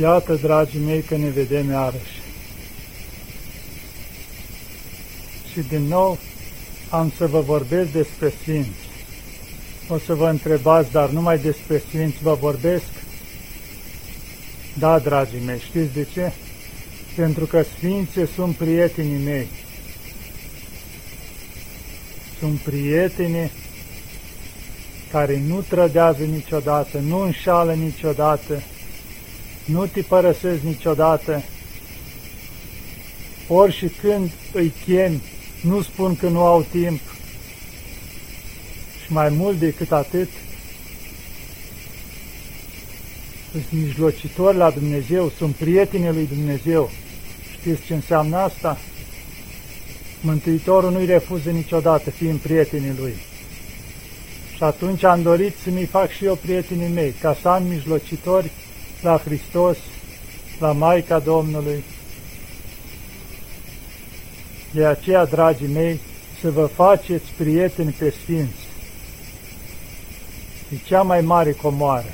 Iată, dragii mei, că ne vedem iarăși. Și din nou am să vă vorbesc despre Sfinți. O să vă întrebați, dar numai despre Sfinți vă vorbesc? Da, dragii mei, știți de ce? Pentru că Sfinții sunt prietenii mei. Sunt prietenii care nu trădează niciodată, nu înșală niciodată, nu te părăsesc niciodată. Ori și când îi chemi, nu spun că nu au timp. Și mai mult decât atât, sunt mijlocitori la Dumnezeu, sunt prietenii lui Dumnezeu. Știți ce înseamnă asta? Mântuitorul nu-i refuză niciodată, fiind prietenii lui. Și atunci am dorit să mi fac și eu prietenii mei, ca să am mijlocitori la Hristos, la Maica Domnului. De aceea, dragii mei, să vă faceți prieteni pe Sfinți. E cea mai mare comoară.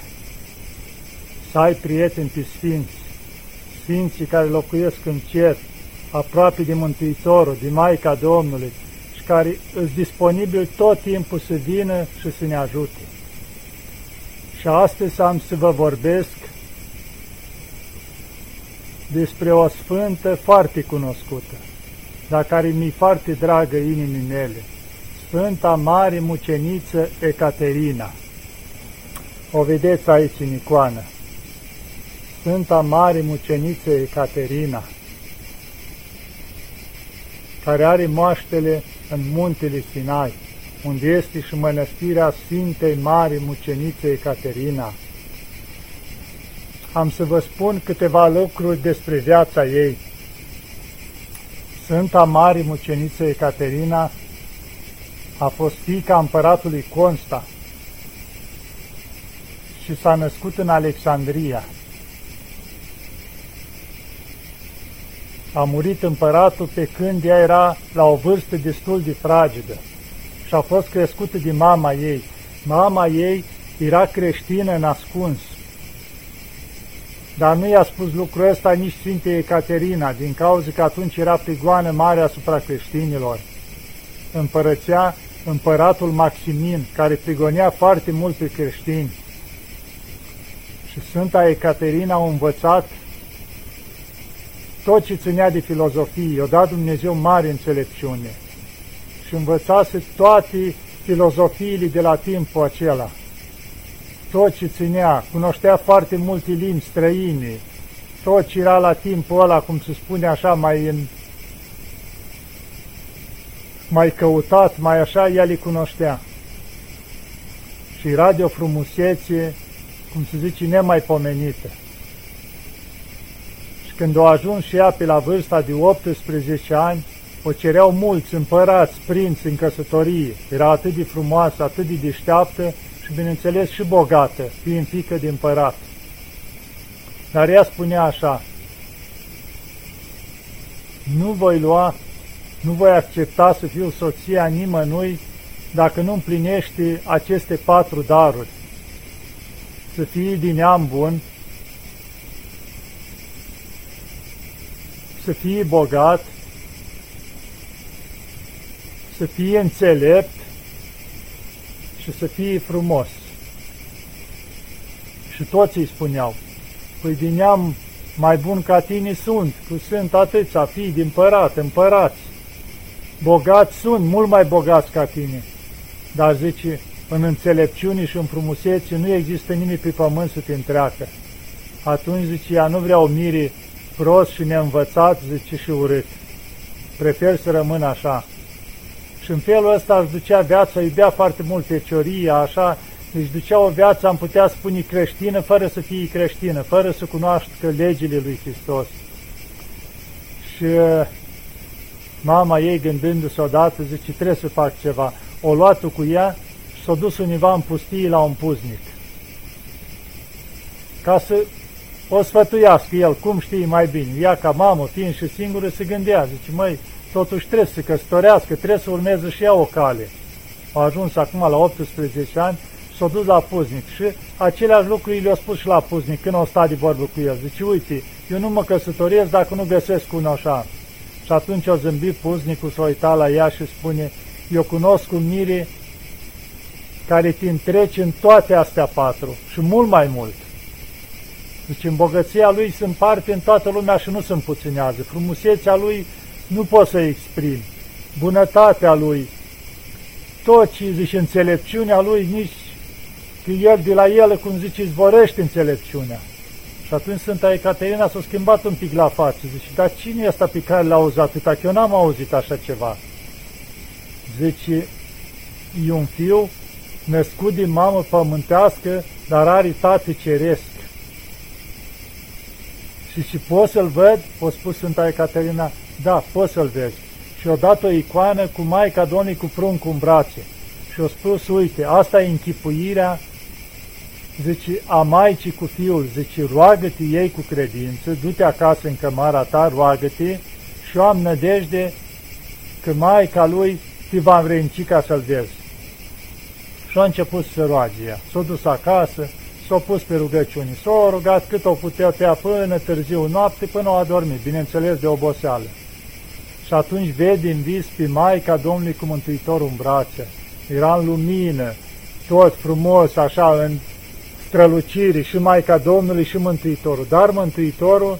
Să ai prieteni pe Sfinți, Sfinții care locuiesc în cer, aproape de Mântuitorul, de Maica Domnului, și care sunt disponibili tot timpul să vină și să ne ajute. Și astăzi am să vă vorbesc despre o sfântă foarte cunoscută, dar care mi-e foarte dragă inimii mele, Sfânta Mare Muceniță Ecaterina. O vedeți aici în icoană. Sfânta Mare Muceniță Ecaterina, care are moaștele în muntele Sinai, unde este și mănăstirea Sfintei Mari Mucenițe Ecaterina, am să vă spun câteva lucruri despre viața ei. Sfânta Mare Muceniță Ecaterina a fost fica împăratului Consta și s-a născut în Alexandria. A murit împăratul pe când ea era la o vârstă destul de fragedă și a fost crescută de mama ei. Mama ei era creștină nascuns dar nu i-a spus lucrul ăsta nici Sfinte Ecaterina, din cauza că atunci era prigoană mare asupra creștinilor. Împărățea împăratul Maximin, care prigonea foarte mult pe creștini. Și Sfânta Ecaterina a învățat tot ce ținea de filozofie, i-a dat Dumnezeu mare înțelepciune și învățase toate filozofiile de la timpul acela tot ce ținea, cunoștea foarte multe limbi străine, tot ce era la timpul ăla, cum se spune așa, mai în mai căutat, mai așa, ea le cunoștea. Și era de o frumusețe, cum se zice, nemaipomenită. Și când a ajuns și ea pe la vârsta de 18 ani, o cereau mulți împărați, prinți în căsătorie. Era atât de frumoasă, atât de deșteaptă, și bineînțeles și bogată, fiind fică de împărat. Dar ea spunea așa, nu voi lua, nu voi accepta să fiu soția nimănui dacă nu împlinește aceste patru daruri. Să fie din neam bun, să fie bogat, să fie înțelept și să fie frumos. Și toți îi spuneau, păi din neam mai bun ca tine sunt, că sunt atâția fii din împărat, împărați. Bogați sunt, mult mai bogați ca tine. Dar zice, în înțelepciune și în frumusețe nu există nimic pe pământ să te întreacă. Atunci, zice, ea nu vrea o mire prost și neînvățat, zice, și urât. Prefer să rămân așa. Și în felul ăsta își ducea viața, iubea foarte mult fecioria, așa, își ducea o viață, am putea spune, creștină, fără să fie creștină, fără să cunoască legile lui Hristos. Și uh, mama ei, gândându-se odată, zice, trebuie să fac ceva. O luat cu ea și s-a dus univa în pustie la un puznic. Ca să o sfătuiască el, cum știi mai bine. Ea ca mamă, fiind și singură, se gândea, zice, măi, totuși trebuie să căsătorească, trebuie să urmeze și ea o cale. A ajuns acum la 18 ani s-a dus la puznic și aceleași lucruri le-a spus și la puznic când o stat de vorbă cu el. Zice, uite, eu nu mă căsătoresc dacă nu găsesc un așa. Și atunci o zâmbit puznicul, s-a uitat la ea și spune, eu cunosc un mire care te întrece în toate astea patru și mult mai mult. Deci în bogăția lui sunt parte în toată lumea și nu sunt puținează. Frumusețea lui nu poți să exprimi. Bunătatea lui, tot ce zice înțelepciunea lui, nici că el de la el, cum zice, zborește înțelepciunea. Și atunci Sfânta Ecaterina s-a schimbat un pic la față. Zice, dar cine e asta pe care l-a auzit atâta? Că eu n-am auzit așa ceva. Zice, e un fiu născut din mamă pământească, dar are tată ceresc. Și și pot să-l văd? O spus Sfânta Ecaterina, da, poți să-l vezi. Și o dat o icoană cu Maica Domnului cu pruncul în brațe. Și o spus, uite, asta e închipuirea zice, a Maicii cu Fiul, zice, roagă-te ei cu credință, du-te acasă în cămara ta, roagă-te și eu am nădejde că Maica lui te va învrednici ca să-l vezi. Și a început să roage ea. S-a dus acasă, s-a pus pe rugăciuni, s-a rugat cât o putea până târziu noapte, până o adormit, bineînțeles de oboseală. Și atunci vede în vis pe Maica Domnului cu Mântuitorul în brațe. Era în lumină, tot frumos, așa, în strălucire și Maica Domnului și Mântuitorul. Dar Mântuitorul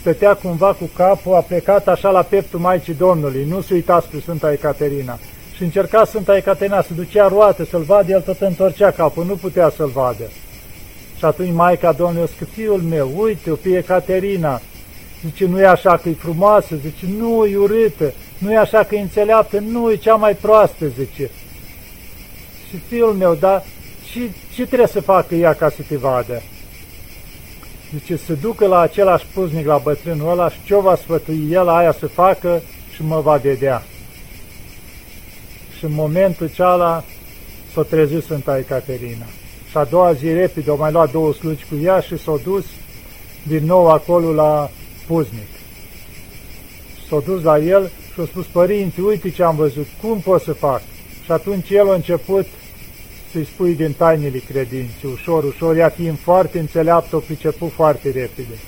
stătea cumva cu capul, a plecat așa la pieptul Maicii Domnului, nu se uita spre Sfânta Ecaterina. Și încerca Sfânta Ecaterina să ducea roate, să-l vadă, el tot întorcea capul, nu putea să-l vadă. Și atunci Maica Domnului o fiul meu, uite-o pe Ecaterina, zice, nu e așa că e frumoasă, zice, nu e urâtă, nu e așa că e înțeleaptă, nu e cea mai proastă, zice. Și fiul meu, dar ce, ce trebuie să facă ea ca să te vadă? Zice, să ducă la același puznic, la bătrânul ăla și ce va sfătui el aia să facă și mă va vedea. Și în momentul ceala s-a trezit Sfânta Ecaterina. Și a doua zi repede, au mai luat două slugi cu ea și s-a dus din nou acolo la puznic. S-a dus la el și a spus, părinte, uite ce am văzut, cum pot să fac? Și atunci el a început să-i spui din tainele credinței, ușor, ușor, ea fiind foarte înțeleaptă, o priceput foarte repede.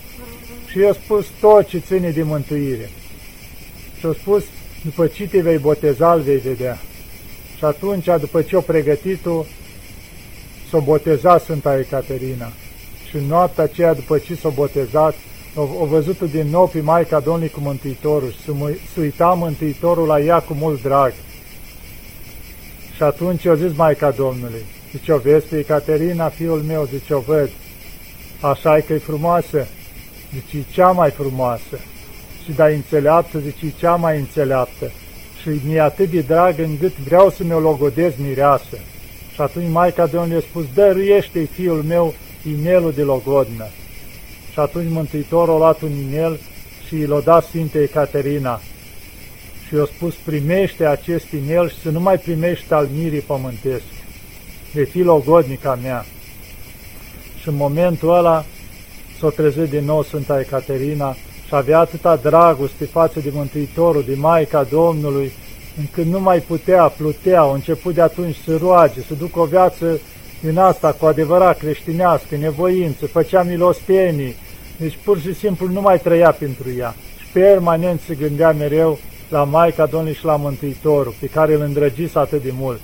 Și i-a spus tot ce ține de mântuire. Și a spus, după ce te vei boteza, îl vei vedea. Și atunci, după ce o pregătit-o, s-o boteza Sfânta Ecaterina. Și în noaptea aceea, după ce s-o botezat, o, o văzut din nou pe Maica Domnului cu Mântuitorul și să uita Mântuitorul la ea cu mult drag. Și atunci eu zis Maica Domnului, zice, o vezi pe Ecaterina, fiul meu, zice, o văd, așa e că e frumoasă, zice, e cea mai frumoasă, și da înțeleaptă, zice, e cea mai înțeleaptă, și mi-e atât de drag încât vreau să mi-o logodez mireasă. Și atunci Maica Domnului a spus, dăruiește-i fiul meu inelul de logodnă. Și atunci Mântuitorul a luat un inel și l-a dat Sfinte Ecaterina și i-a spus, primește acest inel și să nu mai primești al mirii pământesc. Vei fi logodnica mea. Și în momentul ăla s-a trezit din nou Sfânta Ecaterina și avea atâta dragoste față de Mântuitorul, de Maica Domnului, încât nu mai putea, plutea, a început de atunci să roage, să ducă o viață din asta cu adevărat creștinească, nevoință, făcea milostenii, deci pur și simplu nu mai trăia pentru ea. Și permanent se gândea mereu la Maica Domnului și la Mântuitorul, pe care îl îndrăgise atât de mult.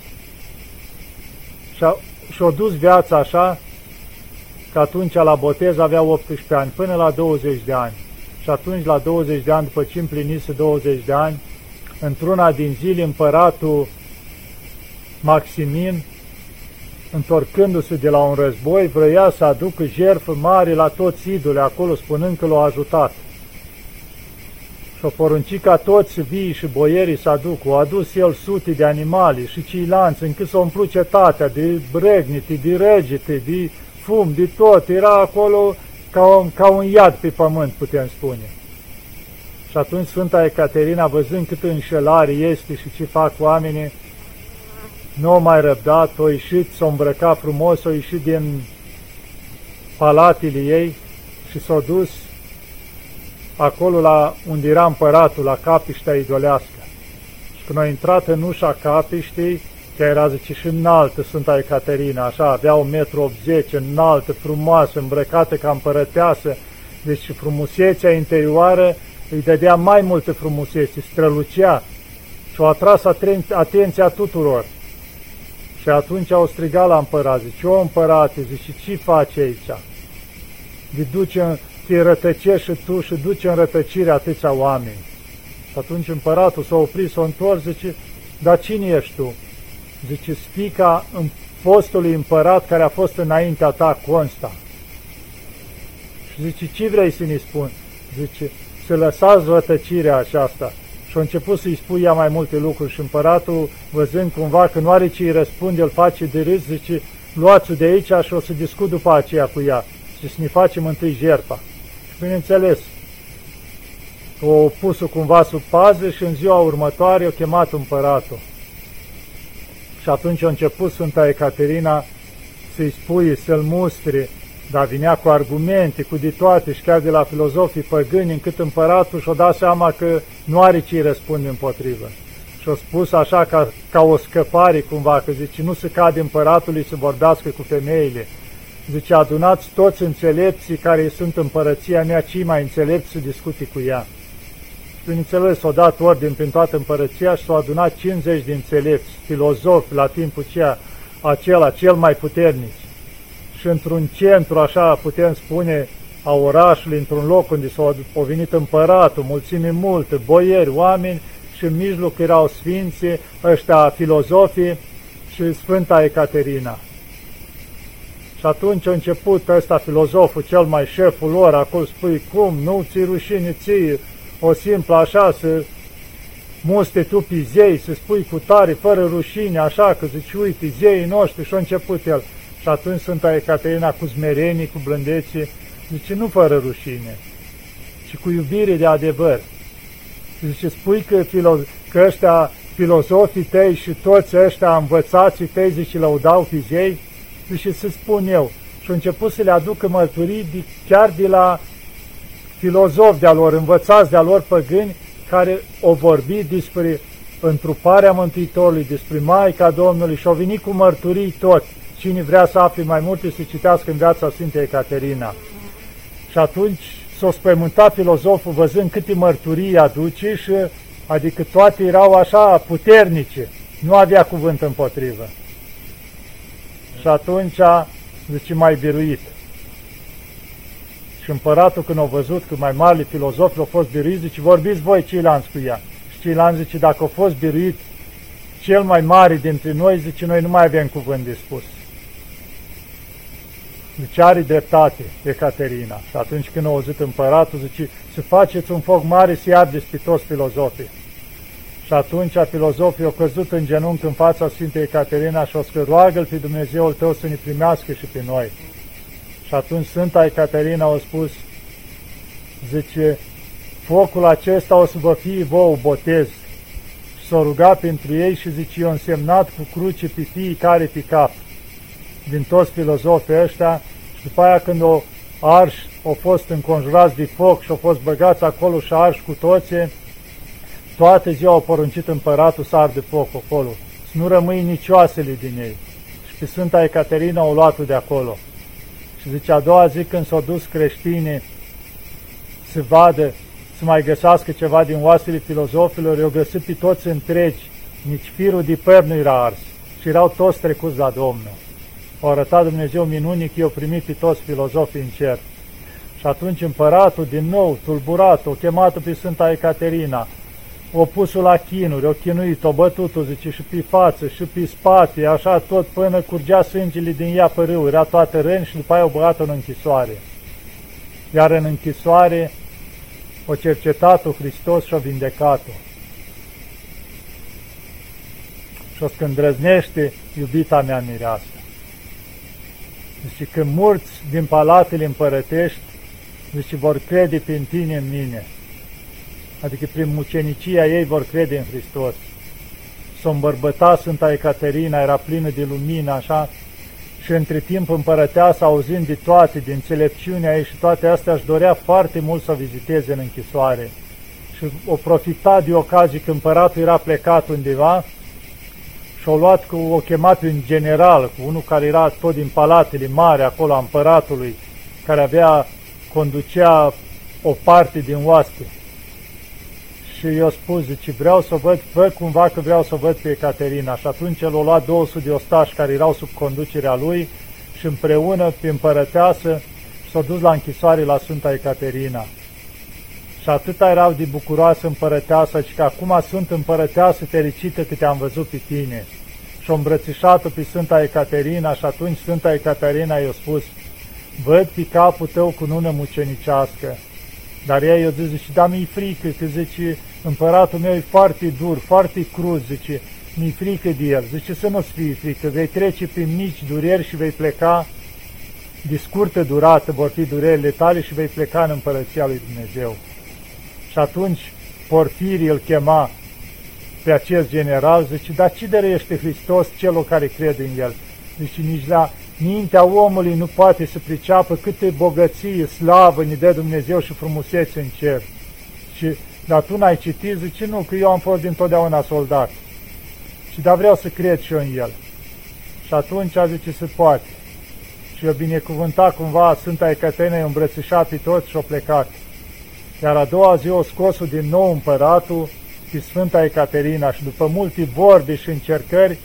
Și-a și dus viața așa, că atunci la botez avea 18 ani, până la 20 de ani. Și atunci, la 20 de ani, după ce împlinise 20 de ani, într-una din zile, împăratul Maximin, întorcându-se de la un război, vroia să aducă jertfă mare la toți idole acolo, spunând că l-au ajutat și-o porunci ca toți vii și boierii să aducă. O adus el sute de animale și ceilalți, încât să umplu cetatea de bregnite, de răgite, de fum, de tot. Era acolo ca un, ca un iad pe pământ, putem spune. Și atunci Sfânta Ecaterina, văzând cât înșelare este și ce fac oamenii, nu o mai răbdat, o ieșit, s-o îmbrăca frumos, o ieșit din palatile ei și s-a dus acolo la unde era împăratul, la capiștea idolească. Și când a intrat în ușa capiștei, Chiar era, zice, și înaltă Sfânta Ecaterina, așa, avea un metru 80, înaltă, frumoasă, îmbrăcată ca împărăteasă, deci frumusețea interioară îi dădea mai multe frumusețe, strălucea și o atras atenția tuturor. Și atunci au strigat la împărat, zice, o împărate, zice, ce faci aici? De duce, te rătăcești și tu și duce în rătăcire atâția oameni. Și atunci împăratul s-a oprit, s-a întors, zice, dar cine ești tu? Zice, spica în fostului împărat care a fost înaintea ta, Consta. Și zice, ce vrei să ne spun? Zice, să lăsați rătăcirea aceasta. Și a început să-i spui ea mai multe lucruri și împăratul, văzând cumva că nu are ce îi răspunde, îl face de râs, zice, luați-o de aici și o să discut după aceea cu ea și să ne facem întâi jertfa. Și bineînțeles, o pus cumva sub pază și în ziua următoare o chemat împăratul. Și atunci a început Sfânta Ecaterina să-i spui, să-l mustre, dar vinea cu argumente, cu de toate și chiar de la filozofii păgâni, încât împăratul și-o dat seama că nu are ce-i răspunde împotrivă. Și-o spus așa ca, ca o scăpare cumva, că zice, nu se cade împăratului să vorbească cu femeile. Zice, adunați toți înțelepții care sunt împărăția mea, cei mai înțelepți să discute cu ea. Și bineînțeles, s-a dat ordin prin toată împărăția și s-au adunat 50 de înțelepți, filozofi la timpul aceea, acela cel mai puternic și într-un centru, așa putem spune, a orașului, într-un loc unde s-a venit împăratul, mulțime multe, boieri, oameni și în mijloc erau sfinții, ăștia filozofii și Sfânta Ecaterina. Și atunci a început ăsta filozoful, cel mai șeful lor, acolo spui, cum, nu ți rușine ție, o simplă așa să muste tu pe zei, să spui cu tare, fără rușine, așa, că zici, uite, zeii noștri, și a început el. Și atunci Sfânta Ecaterina cu smerenie, cu blândețe, zice, nu fără rușine, ci cu iubire de adevăr. Zice, spui că, filo că ăștia filozofii tăi și toți ăștia învățații tăi, zice, lăudau pe zei, zice, să spun eu. Și a început să le aducă mărturii de, chiar de la filozofi de-a lor, învățați de-a lor păgâni, care o vorbi despre întruparea Mântuitorului, despre Maica Domnului și au venit cu mărturii toți. Cine vrea să afle mai multe, să citească în viața Sfintei Ecaterina. Și atunci s-a spământat filozoful văzând câte mărturii aduce și adică toate erau așa puternice, nu avea cuvânt împotrivă. Și atunci, zice, mai biruit. Și împăratul când a văzut că mai mari filozofi au fost biruiți, zice, vorbiți voi ceilalți cu ea. Și ceilalți zice, dacă a fost biruit cel mai mare dintre noi, zice, noi nu mai avem cuvânt de spus. Deci are dreptate Ecaterina. Și atunci când a auzit împăratul, zice, să faceți un foc mare să ardeți pe toți filozofii. Și atunci filozofii au căzut în genunchi în fața Sfintei Ecaterina și au scris, roagă pe Dumnezeul tău să ne primească și pe noi. Și atunci Sfânta Ecaterina a spus, zice, focul acesta o să vă fie vouă botez. Și s-a rugat pentru ei și zice, eu însemnat cu cruce pe fiecare pe cap din toți filozofii ăștia și după aia când o arș au fost înconjurați de foc și au fost băgați acolo și arși cu toții, toate ziua au poruncit împăratul să arde foc acolo, să nu rămâi nici oasele din ei. Și pe Sfânta Ecaterina au luat de acolo. Și zice, a doua zi când s-au dus creștinii să vadă, să mai găsească ceva din oasele filozofilor, i-au găsit pe toți întregi, nici firul de păr nu era ars și erau toți trecuți la Domnul. O arătat Dumnezeu minunic, i-au primit pe toți filozofii în cer. Și atunci împăratul, din nou, tulburat, o chemat pe Sfânta Ecaterina, o pus la chinuri, o chinuit, o bătut-o, zice, și pe față, și pe spate, așa tot până curgea sângele din ea pe râu, era toată răni și după aia o băgat în închisoare. Iar în închisoare o cercetat-o Hristos și o vindecat-o. Și o scândrăznește iubita mea mireasă. Zice, când murți din palatele împărătești, zice, vor crede prin tine în mine. Adică prin mucenicia ei vor crede în Hristos. S-o îmbărbăta Sfânta Ecaterina, era plină de lumină, așa, și între timp împărăteasa, auzind de toate, din înțelepciunea ei și toate astea, își dorea foarte mult să o viziteze în închisoare. Și o profita de ocazie că împăratul era plecat undeva și și au luat cu, o chemat un general, cu unul care era tot din palatele mari acolo a împăratului, care avea, conducea o parte din oaste. Și i-a spus, zice, vreau să văd, văd cumva că vreau să văd pe Ecaterina. Și atunci el a luat 200 de ostași care erau sub conducerea lui și împreună, pe împărăteasă, s-au dus la închisoare la Sfânta Ecaterina. Și atâta erau de bucuroasă împărăteasă, și că acum sunt împărăteasă fericită că te-am văzut pe tine. Și-o îmbrățișat pe Sfânta Ecaterina și atunci Sfânta Ecaterina i-a spus, văd pe capul tău cu nună mucenicească. Dar ea i-a zis, zice, da, mi-e frică, că zice, împăratul meu e foarte dur, foarte cruz, zice, mi-e frică de el. Zice, să nu-ți fie frică, vei trece prin mici dureri și vei pleca de scurtă durată vor fi durerile tale și vei pleca în împărăția lui Dumnezeu. Și atunci Porfirii îl chema pe acest general, zice, dar ce dărește Hristos celor care cred în El? Zice, nici la mintea omului nu poate să priceapă câte bogăție, slavă ne dă Dumnezeu și frumusețe în cer. Și, dar tu n-ai citit, zice, nu, că eu am fost dintotdeauna soldat. Și dar vreau să cred și eu în El. Și atunci a zice, se poate. Și o binecuvântat cumva Sfânta Ecaterina, i-a îmbrățișat pe toți și o plecat. Iar a doua zi o scos din nou împăratul pe Sfânta Ecaterina și după multe vorbe și încercări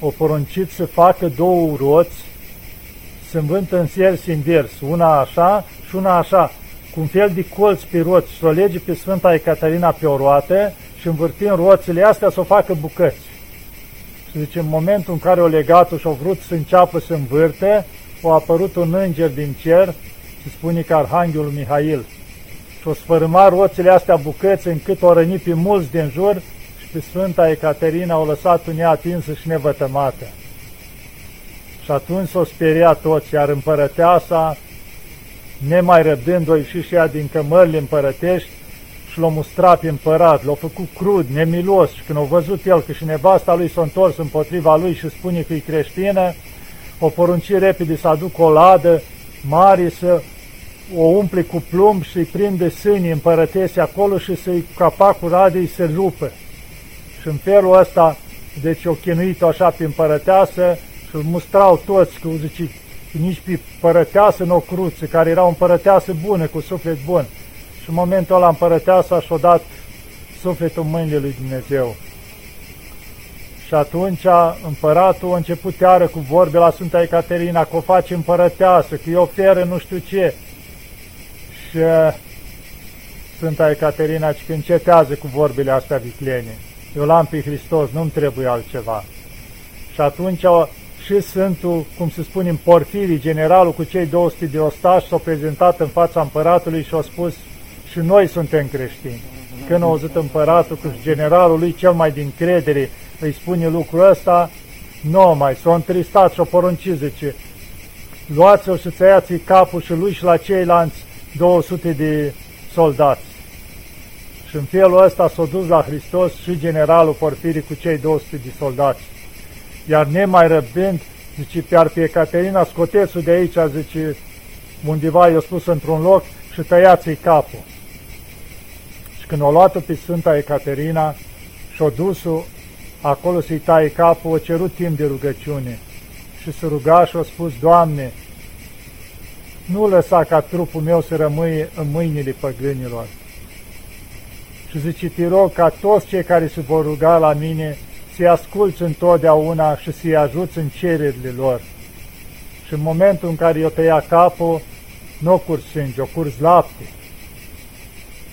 o poruncit să facă două roți, să învântă în sers invers, una așa și una așa, cu un fel de colț pe roți, să o lege pe Sfânta Ecaterina pe o roată și învârtind roțile astea să o facă bucăți. Și zice, în momentul în care o legat și-o vrut să înceapă să învârte, a apărut un înger din cer și spune că Arhanghelul Mihail și o sfărâma roțile astea bucăți încât o răni pe mulți din jur și pe Sfânta Ecaterina o lăsat în ea atinsă și nevătămată. Și atunci s-o speria toți, iar împărăteasa, nemai răbdând-o ieși și ea din cămările împărătești și l-a mustrat pe împărat, l-a făcut crud, nemilos și când a văzut el că și nevasta lui s-a întors împotriva lui și spune că e creștină, o porunci repede să aducă o ladă mare să o umple cu plumb și să-i prinde sânii împărătese acolo și să-i capacul radei să rupă. Și în felul ăsta, deci o chinuit așa pe împărăteasă și îl mustrau toți, că zice, nici pe împărăteasă nu o cruță, care era o împărăteasă bună, cu suflet bun. Și în momentul ăla împărăteasa și-a dat sufletul în mâinile lui Dumnezeu. Și atunci împăratul a început teară cu vorbe la Sfânta Ecaterina, că o face împărăteasă, că îi oferă nu știu ce. Și Sfânta Ecaterina că încetează cu vorbele astea viclene. Eu l-am pe Hristos, nu-mi trebuie altceva. Și atunci și Sfântul, cum se spune în Porfirii, generalul cu cei 200 de ostași, s-au prezentat în fața împăratului și au spus și noi suntem creștini. Când au auzit împăratul că generalul lui cel mai din credere îi spune lucrul ăsta, nu mai, s-a întristat și-o porunci, zice, luați-o și tăiați capul și lui și la ceilalți 200 de soldați. Și în felul ăsta s-a dus la Hristos și generalul Porfirii cu cei 200 de soldați. Iar nemai răbdând, zice, pe pe Ecaterina, scoteți de aici, zice, undeva i-a spus într-un loc și tăiați-i capul. Și când o luat-o pe Sfânta Ecaterina și-o dus acolo să-i taie capul, o cerut timp de rugăciune și se ruga și a spus, Doamne, nu lăsa ca trupul meu să rămâie în mâinile păgânilor. Și zice, te rog ca toți cei care se vor ruga la mine să-i asculți întotdeauna și să-i ajuți în cererile lor. Și în momentul în care i-o tăia capul, nu o curs sânge, o curs lapte.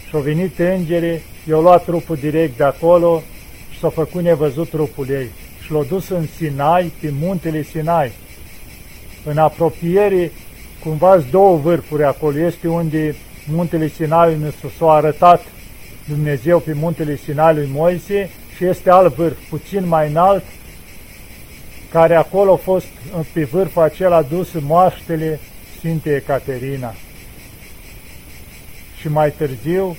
Și au venit îngerii, i-au luat trupul direct de acolo și s-au făcut nevăzut trupul ei. Și l-au dus în Sinai, pe muntele Sinai. În apropiere, cumva două vârfuri acolo. Este unde muntele Sinai nostru s-a arătat Dumnezeu pe muntele Sinai lui Moise și este alt vârf, puțin mai înalt, care acolo a fost pe vârful acela dus moaștele Sfintei Ecaterina și mai târziu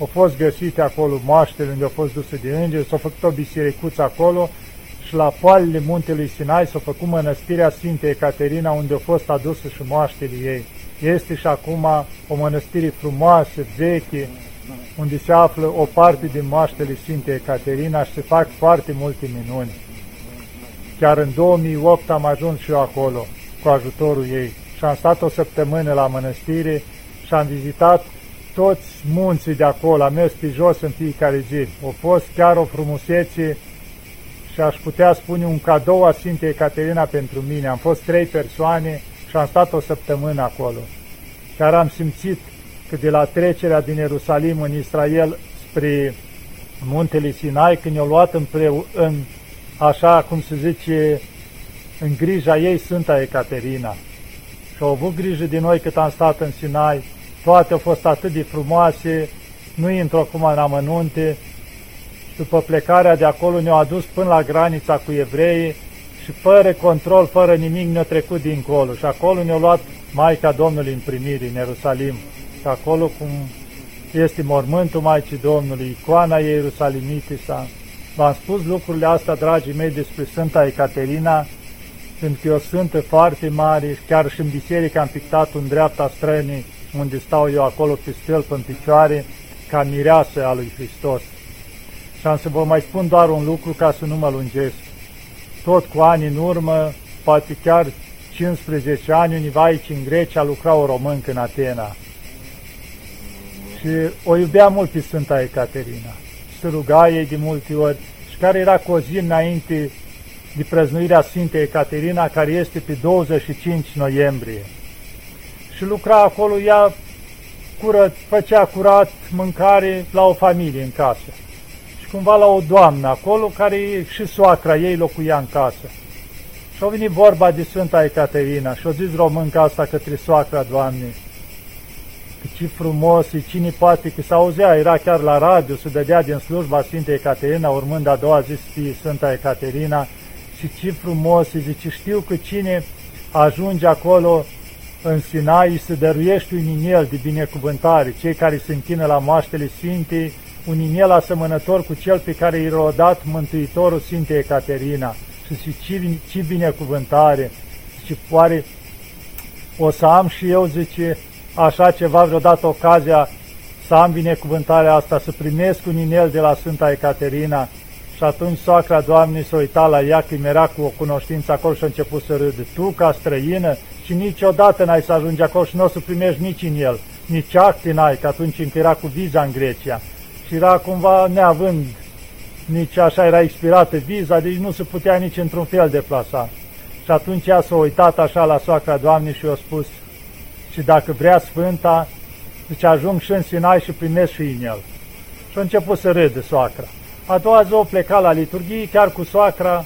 au fost găsite acolo moaștele unde au fost duse de îngeri, s-a făcut o bisericuță acolo și la poalele muntelui Sinai s-a făcut mănăstirea Sfintei Ecaterina unde au fost aduse și moaștele ei. Este și acum o mănăstire frumoasă, veche, unde se află o parte din moaștele Sfintei Ecaterina și se fac foarte multe minuni. Chiar în 2008 am ajuns și eu acolo cu ajutorul ei și am stat o săptămână la mănăstire și am vizitat toți munții de acolo, am mers pe jos în fiecare zi. A fost chiar o frumusețe și aș putea spune un cadou a Sfintei Ecaterina pentru mine. Am fost trei persoane și am stat o săptămână acolo. Chiar am simțit că de la trecerea din Ierusalim în Israel spre muntele Sinai, când i-au luat împreu, în, așa cum se zice, în grija ei Sfânta Ecaterina. Și au avut grijă de noi cât am stat în Sinai, toate au fost atât de frumoase, nu intru acum în amănunte, după plecarea de acolo ne-au adus până la granița cu evreii și fără control, fără nimic ne-au trecut dincolo. Și acolo ne-au luat Maica Domnului în primire, în Ierusalim. Și acolo cum este mormântul Maicii Domnului, icoana Ierusalimitița. V-am spus lucrurile astea, dragii mei, despre Sfânta Ecaterina, pentru că e o sfântă foarte mare, chiar și în biserică am pictat un dreapta strănii, unde stau eu acolo pe stâlp în picioare, ca mireasă a lui Hristos. Și am să vă mai spun doar un lucru ca să nu mă lungesc. Tot cu ani în urmă, poate chiar 15 ani, univa aici în Grecia lucra o româncă în Atena. Și o iubea mult pe Sfânta Ecaterina. Se ruga ei de multe ori și care era cu o zi înainte de prăznuirea Sfintei Ecaterina, care este pe 25 noiembrie. Și lucra acolo, ea curăț, făcea curat mâncare la o familie în casă cumva la o doamnă acolo, care și soacra ei locuia în casă. Și a venit vorba de Sfânta Ecaterina și a zis românca asta către soacra doamnei. Că ce frumos e, cine poate, că se auzea, era chiar la radio, se dădea din slujba Sfintei Ecaterina, urmând a doua zi fi Sfânta Ecaterina, și ce frumos e, zice, știu că cine ajunge acolo în Sinai se dăruiește un inel de binecuvântare, cei care se închină la moaștele Sfintei, un inel asemănător cu cel pe care i-a dat Mântuitorul Sfintei Ecaterina. Și zice, ce, ce binecuvântare! Și poare o să am și eu, zice, așa ceva vreodată ocazia să am binecuvântarea asta, să primesc un inel de la Sfânta Ecaterina. Și atunci soacra Doamnei s-a uitat la ea, că era cu o cunoștință acolo și a început să râde. Tu, ca străină, și niciodată n-ai să ajungi acolo și nu o să primești nici în el, nici acte n-ai, că atunci încă era cu viza în Grecia și era cumva neavând nici așa era expirată viza, deci nu se putea nici într-un fel deplasa. Și atunci ea s-a uitat așa la soacra Doamnei și i-a spus, și dacă vrea Sfânta, zice, ajung și în Sinai și primesc și în el. Și a început să râde soacra. A doua zi o pleca la liturghie, chiar cu soacra,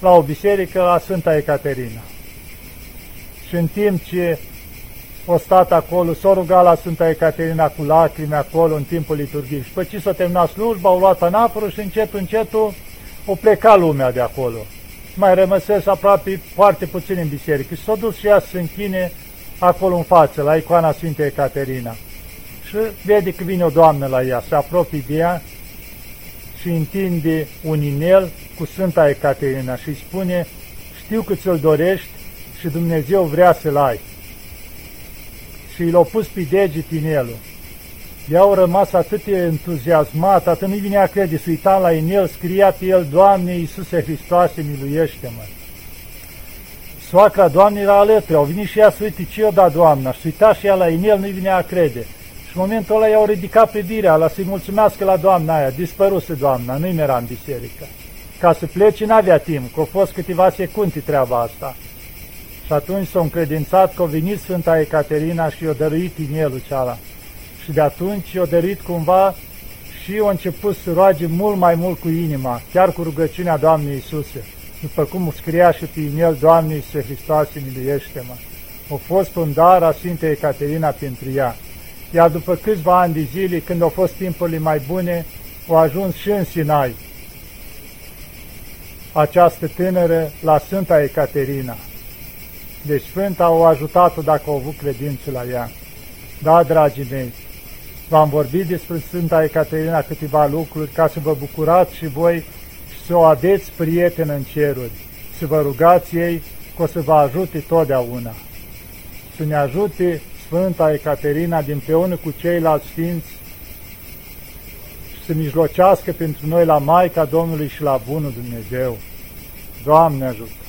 la o biserică la Sfânta Ecaterina. Și în timp ce o stat acolo, s-a rugat la Sfânta Ecaterina cu lacrimi acolo în timpul liturghiei. Și pe ce s-a terminat slujba, au luat anaforul și încet, încetul o pleca lumea de acolo. Mai rămăsesc aproape foarte puțin în biserică. Și s-a dus și ea să se închine acolo în față, la icoana Sfintei Ecaterina. Și vede că vine o doamnă la ea, se apropie de ea și întinde un inel cu Sfânta Ecaterina și îi spune, știu că ți-l dorești și Dumnezeu vrea să-l ai și l-au pus pe deget inelul. Ea au rămas atât de entuziasmat, atât nu-i vinea crede, să uita la inel, scria pe el, Doamne Iisuse Hristoase, miluiește-mă. Soacra Doamnei era alături, au venit și ea să uite ce o da Doamna, și uita și ea la inel, nu-i vinea a crede. Și în momentul ăla i-au ridicat privirea, la să-i mulțumească la Doamna aia, dispăruse Doamna, nu-i era în biserică. Ca să plece n-avea timp, că au fost câteva secunde treaba asta. Și atunci s-a încredințat că a venit Sfânta Ecaterina și i-a dăruit inelul ceala. Și de atunci i-a dăruit cumva și a început să roage mult mai mult cu inima, chiar cu rugăciunea Doamnei Iisuse. După cum scria și pe inel, Doamne Iisuse Hristoase, miluiește-mă. A fost un dar a Sfintei Ecaterina pentru ea. Iar după câțiva ani de zile, când au fost timpurile mai bune, au ajuns și în Sinai această tânără la Sfânta Ecaterina. Deci Sfânta au ajutat-o dacă au avut credință la ea. Da, dragii mei, v-am vorbit despre Sfânta Ecaterina câteva lucruri ca să vă bucurați și voi și să o aveți prieten în ceruri, să vă rugați ei că o să vă ajute totdeauna. Să ne ajute Sfânta Ecaterina din împreună cu ceilalți sfinți să mijlocească pentru noi la Maica Domnului și la Bunul Dumnezeu. Doamne ajută!